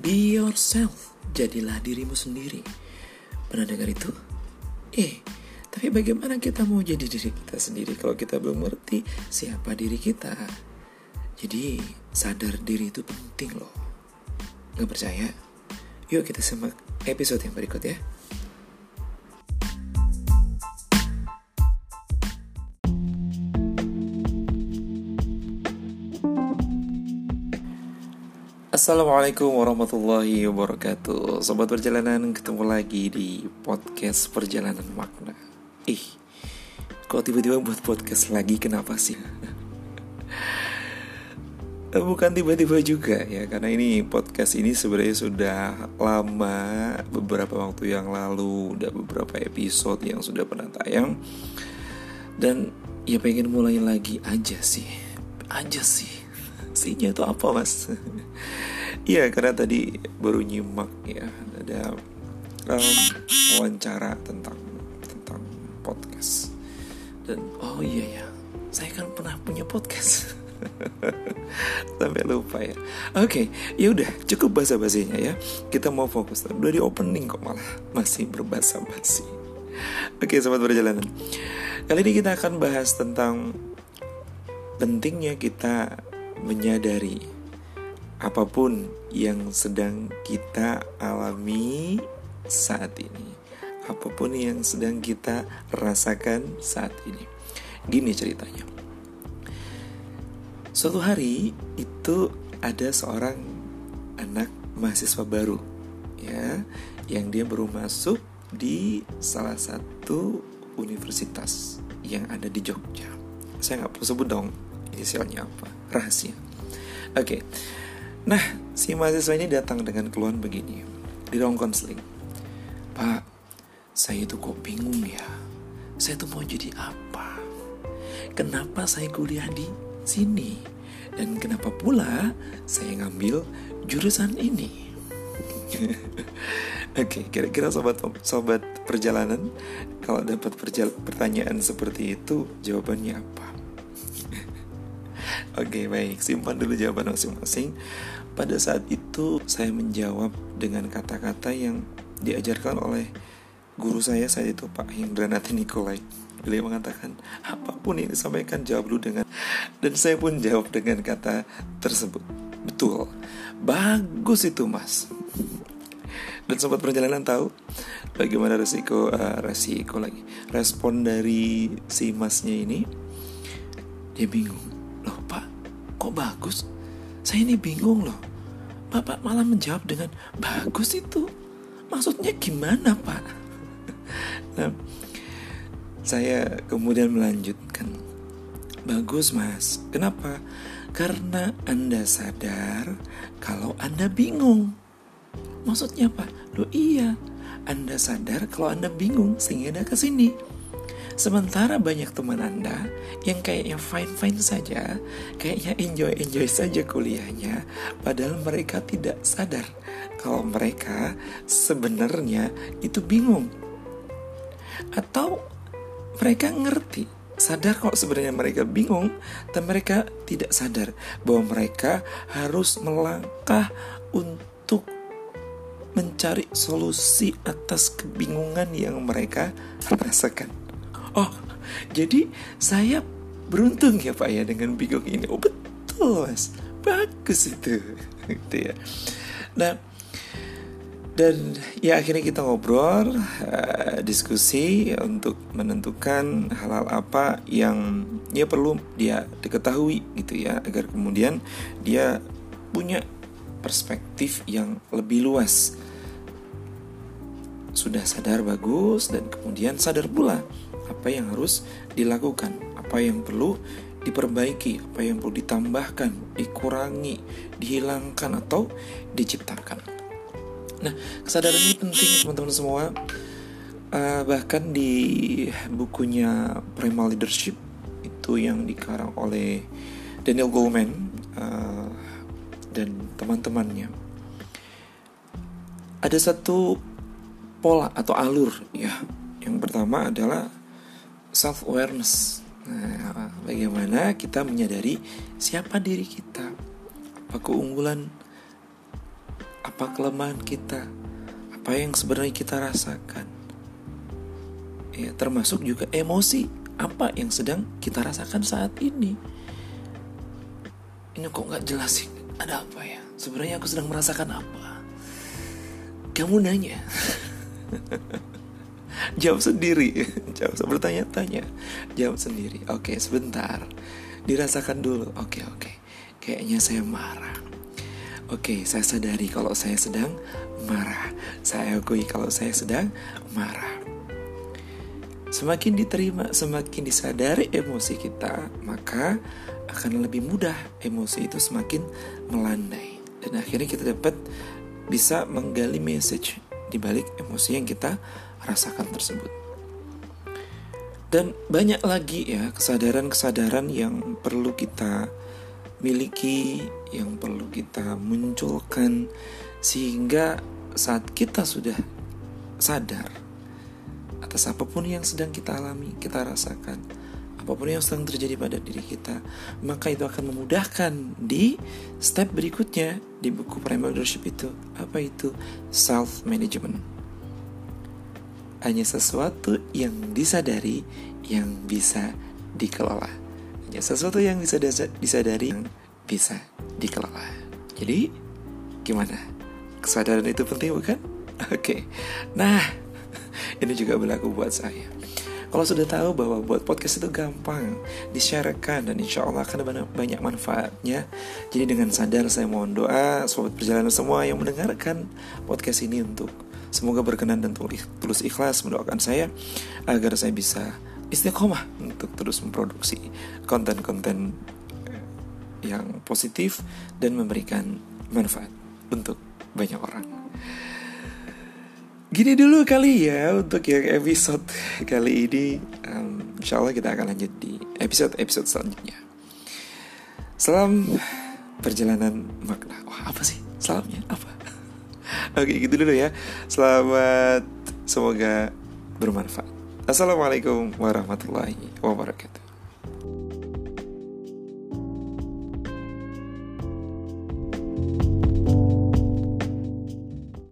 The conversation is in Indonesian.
Be yourself, jadilah dirimu sendiri. Pernah dengar itu? Eh, tapi bagaimana kita mau jadi diri kita sendiri kalau kita belum mengerti siapa diri kita? Jadi, sadar diri itu penting loh. Gak percaya? Yuk kita simak episode yang berikut ya. Assalamualaikum warahmatullahi wabarakatuh. Sobat perjalanan ketemu lagi di podcast perjalanan makna. Ih, kok tiba-tiba buat podcast lagi? Kenapa sih? Bukan tiba-tiba juga ya Karena ini podcast ini sebenarnya sudah lama Beberapa waktu yang lalu Udah beberapa episode yang sudah pernah tayang. Dan ya pengen mulai lagi aja sih. Aja sih Sinya itu apa mas? Iya karena tadi baru nyimak ya Ada um, wawancara tentang tentang podcast. Dan oh iya ya Saya kan pernah punya podcast. Sampai lupa ya. Oke ya udah cukup bahasa basinya ya. Kita mau fokus Udah di opening kok malah Masih berbahasa basi Oke sobat perjalanan. Kali ini kita akan bahas tentang Pentingnya kita menyadari apa pun yang sedang kita alami saat ini, apa pun yang sedang kita rasakan saat ini. Gini ceritanya. Suatu hari itu ada seorang anak mahasiswa baru ya yang dia baru masuk di salah satu universitas yang ada di Jogja. Saya nggak perlu sebut dong inisialnya apa? Rahasia. Oke. Okay. nah si mahasiswa ini datang dengan keluhan begini. Di ruang konseling. Pak saya itu kok bingung ya? Saya tuh mau jadi apa? Kenapa saya kuliah di sini? Dan kenapa pula saya ngambil jurusan ini? Oke, okay, kira-kira sobat sobat perjalanan kalau dapat pertanyaan seperti itu jawabannya apa? Oke baik, simpan dulu jawaban masing-masing. Pada saat itu saya menjawab dengan kata-kata yang diajarkan oleh guru saya saat itu Pak Hindranati Nikolai. Beliau mengatakan apa pun yang disampaikan jawab dulu dengan dan saya pun jawab dengan kata tersebut. Betul, bagus itu mas. Dan sobat perjalanan tahu bagaimana resiko uh, resiko lagi respon dari si masnya ini dia bingung kok bagus? Saya ini bingung loh. Bapak malah menjawab dengan bagus itu. Maksudnya gimana pak? nah, saya kemudian melanjutkan. Bagus mas, kenapa? Karena Anda sadar kalau Anda bingung. Maksudnya apa? Loh iya, Anda sadar kalau Anda bingung sehingga Anda ke sini. Sementara banyak teman Anda yang kayaknya fine-fine saja, kayaknya enjoy-enjoy saja kuliahnya, padahal mereka tidak sadar kalau mereka sebenarnya itu bingung. Atau mereka ngerti, sadar kok sebenarnya mereka bingung dan mereka tidak sadar bahwa mereka harus melangkah untuk mencari solusi atas kebingungan yang mereka rasakan. Oh, jadi saya beruntung ya Pak ya dengan bingung ini. Oh betul mas, bagus itu, gitu ya. Nah, dan ya akhirnya kita ngobrol, uh, diskusi untuk menentukan hal-hal apa yang ya perlu dia diketahui gitu ya, agar kemudian dia punya perspektif yang lebih luas. Sudah sadar bagus dan kemudian sadar pula apa yang harus dilakukan, apa yang perlu diperbaiki, apa yang perlu ditambahkan, dikurangi, dihilangkan atau diciptakan. Nah, kesadaran ini penting teman-teman semua. Uh, bahkan di bukunya Primal Leadership itu yang dikarang oleh Daniel Goleman uh, dan teman-temannya ada satu pola atau alur ya yang pertama adalah self awareness. Nah, bagaimana kita menyadari siapa diri kita, apa keunggulan, apa kelemahan kita, apa yang sebenarnya kita rasakan. Ya, termasuk juga emosi apa yang sedang kita rasakan saat ini. Ini kok nggak jelas sih? Ada apa ya? Sebenarnya aku sedang merasakan apa? Kamu nanya. Jawab sendiri. Jawab bertanya-tanya. Jawab sendiri. Oke, sebentar. Dirasakan dulu. Oke, oke. Kayaknya saya marah. Oke, saya sadari kalau saya sedang marah. Saya akui kalau saya sedang marah. Semakin diterima, semakin disadari emosi kita, maka akan lebih mudah emosi itu semakin melandai. Dan akhirnya kita dapat bisa menggali message di balik emosi yang kita rasakan tersebut. Dan banyak lagi ya kesadaran-kesadaran yang perlu kita miliki, yang perlu kita munculkan sehingga saat kita sudah sadar atas apa pun yang sedang kita alami, kita rasakan, apa pun yang sedang terjadi pada diri kita, maka itu akan memudahkan di step berikutnya di buku Primal Leadership itu. Apa itu? Self management. Hanya sesuatu yang disadari yang bisa dikelola. Ya sesuatu yang bisa disadari yang bisa dikelola. Jadi gimana? Kesadaran itu penting bukan? Oke. Nah ini juga berlaku buat saya. Kalau sudah tahu bahwa buat podcast itu gampang disharekan dan insya Allah akan banyak manfaatnya. Jadi dengan sadar saya mohon doa sobat perjalanan semua yang mendengarkan podcast ini untuk semoga berkenan dan tulus ikhlas mendoakan saya agar saya bisa istiqomah untuk terus memproduksi konten-konten yang positif dan memberikan manfaat untuk banyak orang. Gini dulu kali ya untuk yang episode kali ini. Um, insya Allah kita akan lanjut di episode-episode selanjutnya. Salam perjalanan makna. Wah apa sih salamnya apa? Oke gitu dulu ya. Selamat semoga bermanfaat. Assalamualaikum warahmatullahi wabarakatuh.